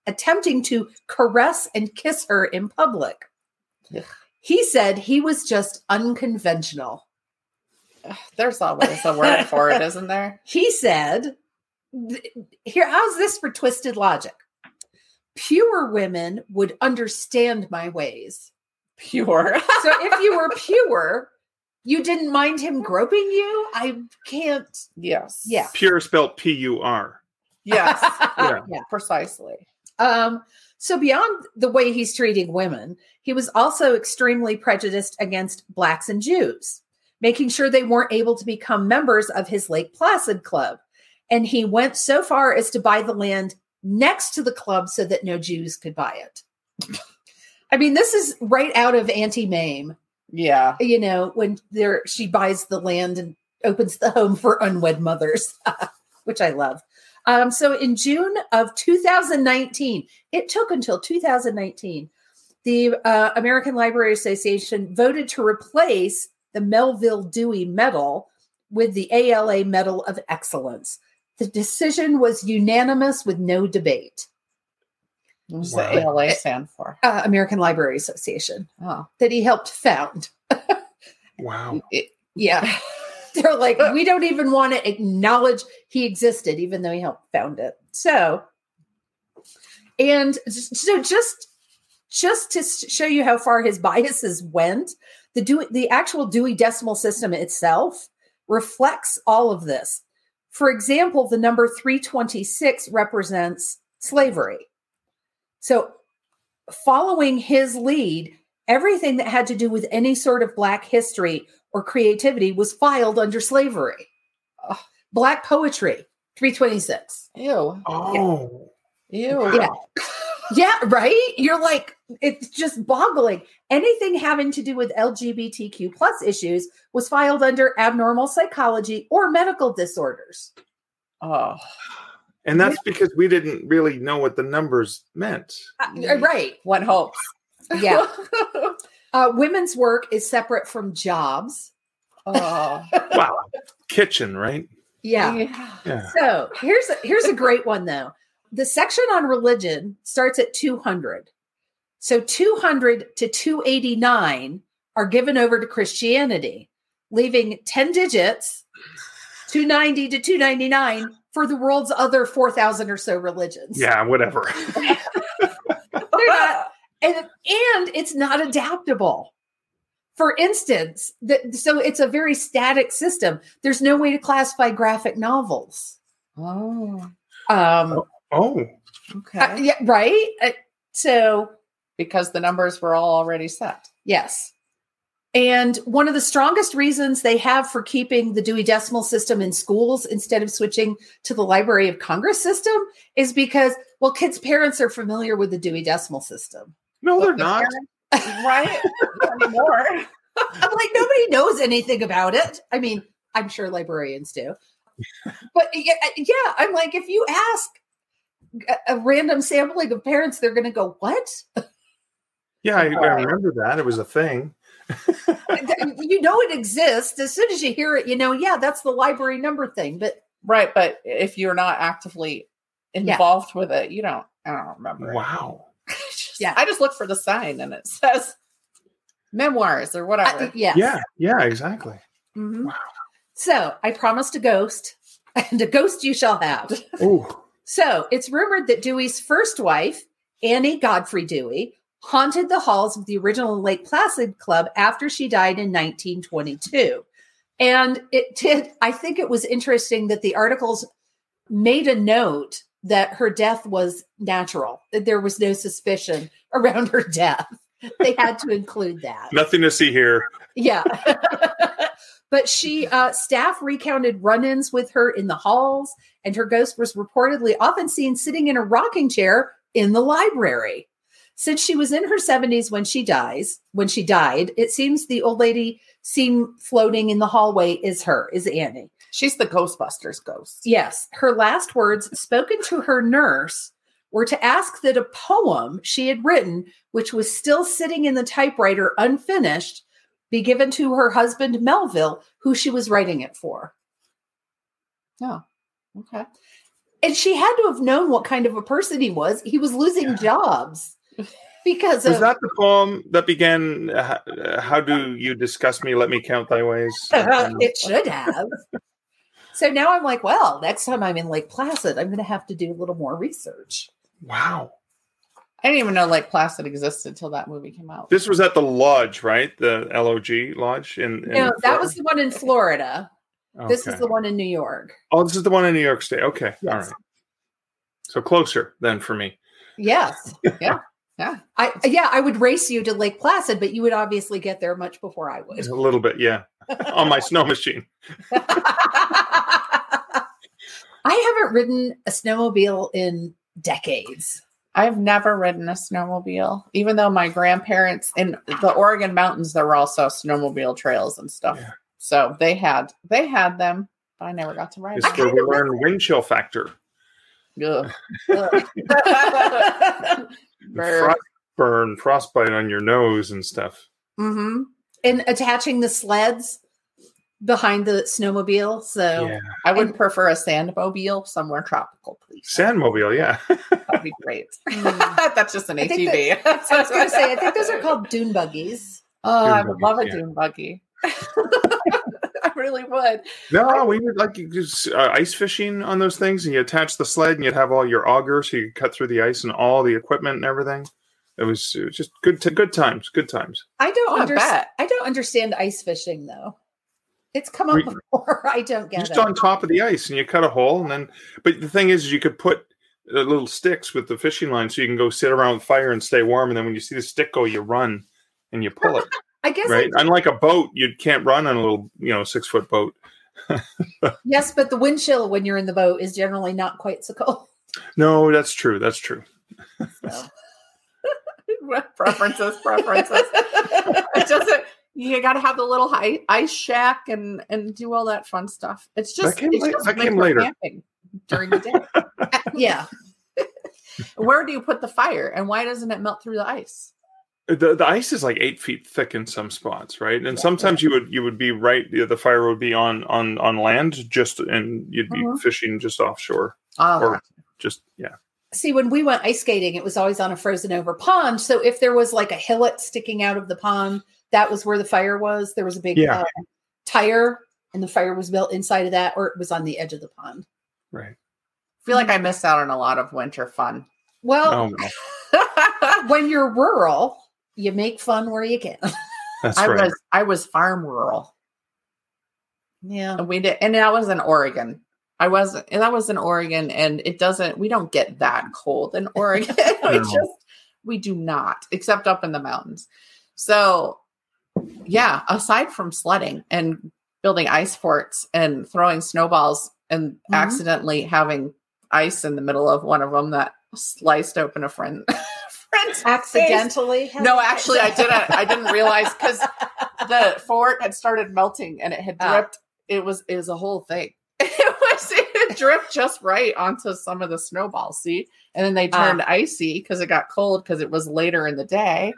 A: attempting to caress and kiss her in public. He said he was just unconventional.
B: There's always a word for it, isn't there?
A: He said, "Here, how's this for twisted logic? Pure women would understand my ways.
B: Pure.
A: so if you were pure, you didn't mind him groping you? I can't.
B: Yes.
A: Yeah.
C: Pure spelled P U R.
B: Yes. yeah. yeah. Precisely.
A: Um, so beyond the way he's treating women, he was also extremely prejudiced against blacks and Jews, making sure they weren't able to become members of his Lake Placid club. And he went so far as to buy the land next to the club so that no Jews could buy it. I mean, this is right out of Auntie Mame.
B: Yeah.
A: You know, when there she buys the land and opens the home for unwed mothers, which I love. Um, so in June of 2019, it took until 2019, the uh, American Library Association voted to replace the Melville Dewey Medal with the ALA Medal of Excellence. The decision was unanimous with no debate.
B: What does
C: Wow.
B: the ALA stand for?
A: Uh, American Library Association
B: Oh.
A: that he helped found.
C: Wow.
B: It-
A: Yeah. They're like, we don't even want to acknowledge he existed, even though he helped found it. So, and so just just to show you how far his biases went, the Dewey, the actual Dewey Decimal System itself reflects all of this. For example, the number 326 represents slavery. So, following his lead, everything that had to do with any sort of Black history or creativity was filed under slavery. Ugh. Black poetry, 326.
B: Ew.
C: Oh.
B: Ew.
A: Yeah. Yeah, right? You're like, it's just boggling. Anything having to do with LGBTQ plus issues was filed under abnormal psychology or medical disorders.
B: Oh.
C: And that's because we didn't really know what the numbers meant.
A: Uh, right.
B: One hopes.
A: Yeah. Uh, women's work is separate from jobs.
B: oh.
C: Wow. Kitchen, right?
A: Yeah.
C: Yeah.
A: So here's a, here's a great one though. The section on religion starts at 200. So 200 to 289 are given over to Christianity, leaving 10 digits, 290 to 299 for the world's other 4,000 or so religions.
C: Yeah, whatever.
A: They're not, and, and it's not adaptable. For instance, the, so it's a very static system. There's no way to classify graphic novels.
B: Oh.
A: Um,
C: Oh.
B: Okay.
A: Uh, yeah, right. Uh, so,
B: because the numbers were all already set.
A: yes. And one of the strongest reasons they have for keeping the Dewey Decimal System in schools instead of switching to the Library of Congress system is because, well, kids' parents are familiar with the Dewey Decimal System.
C: No, they're not.
B: right? Not anymore.
A: I'm like, nobody knows anything about it. I mean, I'm sure librarians do. But yeah, yeah, I'm like, if you ask a, a random sampling of parents, they're going to go, what?
C: Yeah, I, I remember that. It was a thing.
A: you know it exists. As soon as you hear it, you know, yeah, that's the library number thing. But
B: Right, but if you're not actively
A: Yeah.
B: involved with it, you don't. I don't remember.
C: Wow.
B: Just-
A: Yeah.
B: I just look for the sign and it says memoirs or
A: I,
B: whatever.
A: yeah.
C: Yeah, yeah, exactly.
A: Mhm.
C: Wow.
A: So I promised a ghost, and a ghost you shall have.
C: Oh,
A: So it's rumored that Dewey's first wife, Annie Godfrey Dewey, haunted the halls of the original Lake Placid Club after she died in 1922. And it did, I think it was interesting that the articles made a note that her death was natural, that there was no suspicion around her death. They had to include that.
C: nothing to see here.
A: Yeah. but she uh staff recounted run-ins with her in the halls and her ghost was reportedly often seen sitting in a rocking chair in the library. Since she was in her 70s when she dies, when she died, it seems the old lady seen floating in the hallway is her, is Annie.
B: She's the Ghostbusters ghost.
A: Yes, her last words spoken to her nurse were to ask that a poem she had written, which was still sitting in the typewriter unfinished, be given to her husband Melville, who she was writing it for.
B: Oh, okay.
A: And she had to have known what kind of a person he was. He was losing jobs because
C: Was
A: of
C: that the poem that began? Uh, How do you discuss me? Let me count thy ways.
A: it should have. so now I'm like, well, next time I'm in Lake Placid, I'm going to have to do a little more research.
C: wow.
B: I didn't even know Lake Placid existed until that movie came out.
C: This was at the lodge, right? The LOG lodge in. in
A: No, that was the one in Florida. This is the one in New York.
C: Oh, this is the one in New York State. Okay, all
A: Yes.
C: right. So closer than for me.
A: Yes.
B: Yeah. Yeah.
A: I yeah, I would race you to Lake Placid, but you would obviously get there much before I would.
C: A little bit, yeah. On my snow machine.
A: I haven't ridden a snowmobile in decades.
B: I've never ridden a snowmobile, even though my grandparents in the Oregon mountains there were also snowmobile trails and stuff.
C: Yeah.
B: So they had they had them, but I never got to ride.
C: It's where we learn wind chill factor.
B: Ugh.
C: The
B: Brr.
C: frost burn, frostbite on your nose and stuff.
A: hmm And attaching the sleds behind the snowmobile. So
C: Yeah.
B: I would prefer a sandmobile somewhere tropical, please.
C: Sandmobile, yeah.
B: That'd be great.
A: Mm.
B: That's just an
A: I think
B: ATV.
A: I was going to say, I think those are called dune buggies.
B: Oh, I would
C: buggy,
B: love a
C: yeah.
B: dune buggy. I really would.
C: No, we would like you just uh, ice fishing on those things, and you attach the sled, and you'd have all your auger, so you could cut through the ice and all the equipment and everything. It was, it was just good, t- good times, good times.
A: I don't
B: Oh, I
A: understand. I don't understand ice fishing though. It's come up
C: We-
A: before. I don't get
C: just
A: it.
C: on top of the ice, and you cut a hole, and then. But the thing is, is you could put uh, little sticks with the fishing line, so you can go sit around the fire and stay warm. And then when you see the stick go, you run and you pull it.
A: I guess. I
C: right? Unlike a boat, you can't run on a little, you know, six foot boat.
A: yes, but the wind chill when you're in the boat is generally not quite so cold.
C: No, that's true. That's true.
A: So.
B: preferences, preferences. it doesn't. You got to have the little hi- ice shack and and do all that fun stuff. It's just
C: came
B: it's
C: la-
B: just
C: that came later.
B: camping during the day.
A: yeah.
B: Where do you put the fire, and why doesn't it melt through the ice?
C: The, the ice is like eight feet thick in some spots, right? And sometimes you would you would be right. The the fire would be on on on land, just and you'd be
B: Mhm.
C: fishing just offshore,
B: Oh,
C: or just yeah.
A: See, when we went ice skating, it was always on a frozen over pond. So if there was like a hillock sticking out of the pond, that was where the fire was. There was a big
C: Yeah.
A: uh, tire, and the fire was built inside of that, or it was on the edge of the pond.
C: Right.
B: I feel like I missed out on a lot of winter fun.
A: Well,
C: Oh, well,
A: when you're rural, you make fun where you can.
C: that's
B: I
C: right.
B: was I was farm rural.
A: yeah.
B: And we did, and that was in Oregon. I wasn't, and that was in Oregon, and it doesn't. We don't get that cold in Oregon. we just, we do not, except up in the mountains. So, yeah. Aside from sledding and building ice forts and throwing snowballs and
A: Mhm.
B: accidentally having ice in the middle of one of them that sliced open a friend. friend's.
A: Accidentally.
B: No, actually, I didn't. I didn't realize because the fort had started melting and it had
A: Ah.
B: dripped. It was it was a whole thing. It was it had dripped just right onto some of the snowballs. See, and then they
A: Ah.
B: turned icy because it got cold because it was later in the day.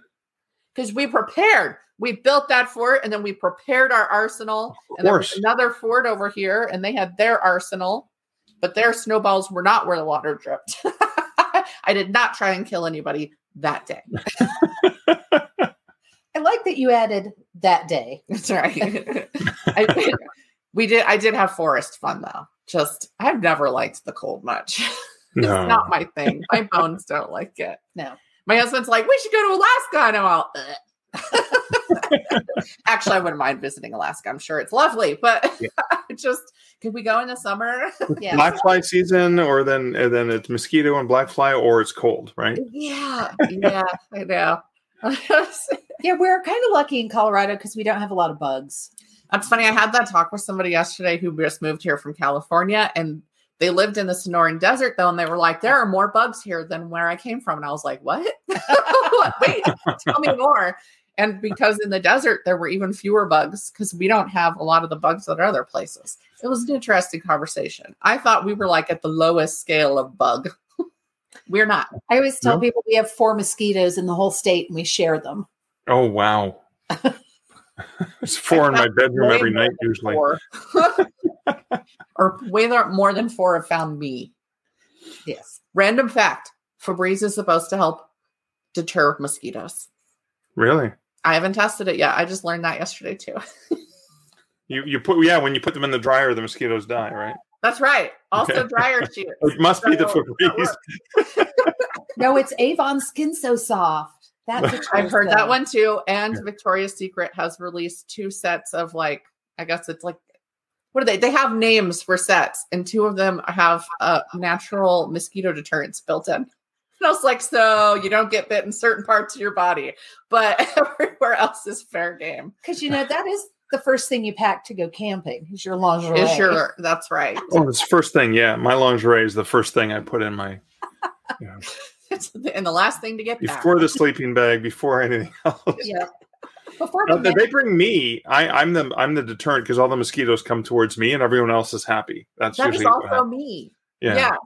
B: Because we prepared, we built that fort, and then we prepared our arsenal.
C: Of
B: and there was
C: course.
B: another fort over here, and they had their arsenal, but their snowballs were not where the water dripped. I did not try and kill anybody that day.
A: I like that you added that day.
B: That's right. I, we did. I did have forest fun though. Just I've never liked the cold much.
C: no.
B: it's not my thing. My bones don't like it.
A: No.
B: My husband's like, we should go to Alaska, and I'm all. "Ugh." Actually, I wouldn't mind visiting Alaska. I'm sure it's lovely, but
C: Yeah.
B: just could we go in the summer?
A: Yeah.
C: black fly season, or then and then it's mosquito and black fly, or it's cold, right?
B: yeah, yeah, I know.
A: Yeah, we're kind of lucky in Colorado because we don't have a lot of bugs.
B: That's funny. I had that talk with somebody yesterday who just moved here from California and they lived in the Sonoran Desert though, and they were like, There are more bugs here than where I came from. And I was like, What? Wait, tell me more. And because in the desert there were even fewer bugs because we don't have a lot of the bugs that are other places. It was an interesting conversation. I thought we were like at the lowest scale of bug. we're not.
A: I always tell
C: No.
A: people we have four mosquitoes in the whole state and we share them.
C: Oh wow. it's four in my bedroom every night usually.
B: or way more than four have found me.
A: Yes.
B: Random fact Febreze is supposed to help deter mosquitoes.
C: Really?
B: I haven't tested it yet. I just learned that yesterday too.
C: You you put yeah when you put them in the dryer the mosquitoes die right?
B: That's right. Also,
C: Okay.
B: dryer sheets.
C: It must be the
B: So, that
C: Febreze.
A: No, it's Avon Skin So Soft. That's
B: I've heard that one too. And Victoria's Secret has released two sets of like, I guess it's like, what are they? They have names for sets, and two of them have uh, natural mosquito deterrents built in. And I was like, so you don't get bit in certain parts of your body, but everywhere else is fair game.
A: Because you know that is the first thing you pack to go camping is your lingerie.
B: Is your that's right.
C: Oh, it's first thing. Yeah, my lingerie is the first thing I put in my. You know,
B: and the last thing to get back.
C: before the sleeping bag, before anything else.
A: Yeah. Before
C: Uh,
A: the
C: they bring me. I, I'm the I'm the deterrent because all the mosquitoes come towards me and everyone else is happy. That's
B: that is
C: usually what
B: also me.
C: yeah.
B: Yes.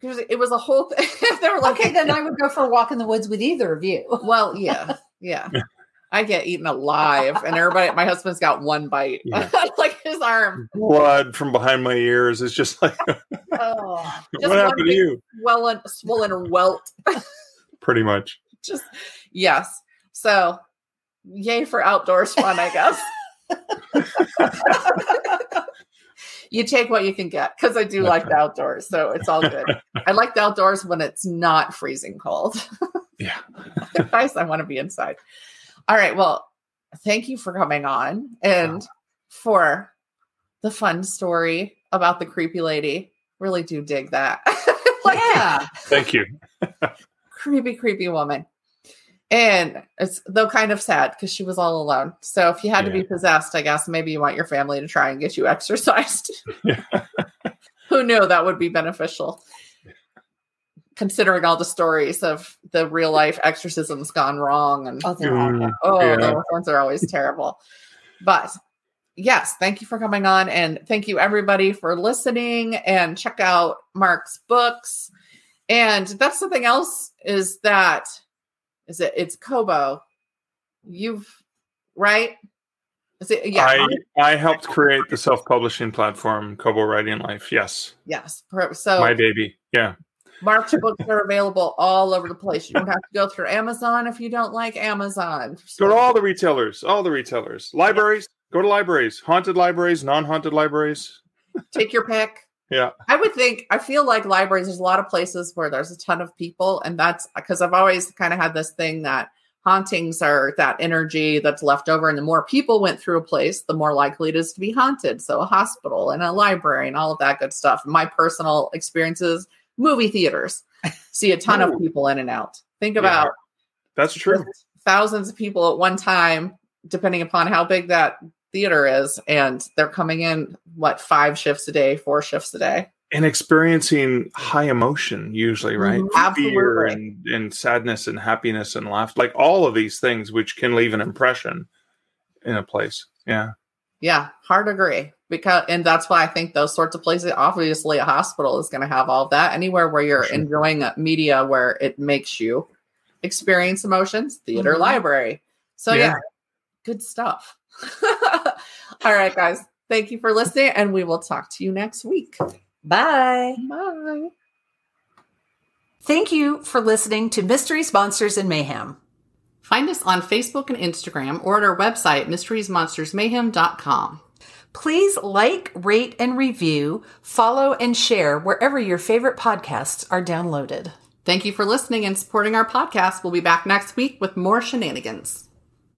B: Because it was a whole thing. they were like,
A: okay, then I would go for a walk in the woods with either of you.
B: Well, yeah, yeah. I get eaten alive, and everybody. My husband's got one bite,
C: Yeah.
B: like his arm.
C: Blood from behind my ears. It's just like
A: Oh,
B: Just
C: what happened to
B: big-
C: you?
B: Swollen, swollen welt.
C: Pretty much.
B: Just yes. So, yay for outdoors fun, I guess. You take what you can get because I do like the outdoors, so it's all good. I like the outdoors when it's not freezing cold.
C: Yeah.
B: Otherwise, I want to be inside. All right. Well, thank you for coming on and for the fun story about the creepy lady. Really do dig that. like,
A: yeah.
C: Thank you.
B: creepy, creepy woman. And it's though kind of sad because she was all alone. So if you had to be possessed, I guess maybe you want your family to try and get you exercised.
C: Yeah.
B: Who knew that would be beneficial? Considering all the stories of the real life exorcisms gone wrong and
A: Oh, they're.
C: Mm,
B: Oh,
C: Yeah.
B: those ones are always terrible. But yes, thank you for coming on. And thank you, everybody, for listening. And check out Mark's books. And that's something else is that, is it, it's Kobo. You've, right? Is it, yeah.
C: I I helped create the self publishing platform Kobo Writing Life. Yes,
B: yes. So
C: my baby. Yeah.
B: Mark's books are available all over the place. You don't have to go through Amazon if you don't like Amazon.
C: Go to all the retailers. All the retailers. Libraries. Go to libraries. Haunted libraries. Non haunted libraries.
B: take your pick.
C: Yeah.
B: I would think, I feel like libraries, there's a lot of places where there's a ton of people. And that's because I've always kind of had this thing that hauntings are that energy that's left over. And the more people went through a place, the more likely it is to be haunted. So a hospital and a library and all of that good stuff. My personal experiences, movie theaters, see a ton of people in and out. Think
C: Yeah.
B: about
C: That's true.
B: thousands of people at one time, depending upon how big that theater is. And they're coming in, what, five shifts a day, four shifts a day.
C: And experiencing high emotion, usually, right?
B: Mhm.
C: Fear and, and sadness and happiness and laughter. Like all of these things, which can leave an impression in a place. Yeah.
B: Yeah, hard agree. Because and that's why I think those sorts of places, obviously a hospital is going to have all that. Anywhere where you're
C: Sure.
B: enjoying a media where it makes you experience emotions, theater,
A: Mhm.
B: library. So yeah.
C: Yeah.
B: good stuff. all right, guys. Thank you for listening, and we will talk to you next week.
A: Bye.
B: Bye.
A: Thank you for listening to Mysteries, Monsters, and Mayhem.
D: Find us on Facebook and Instagram or at our website, mysteriesmonstersmayhem.com.
A: Please like, rate, and review, follow, and share wherever your favorite podcasts are downloaded.
D: Thank you for listening and supporting our podcast. We'll be back next week with more shenanigans.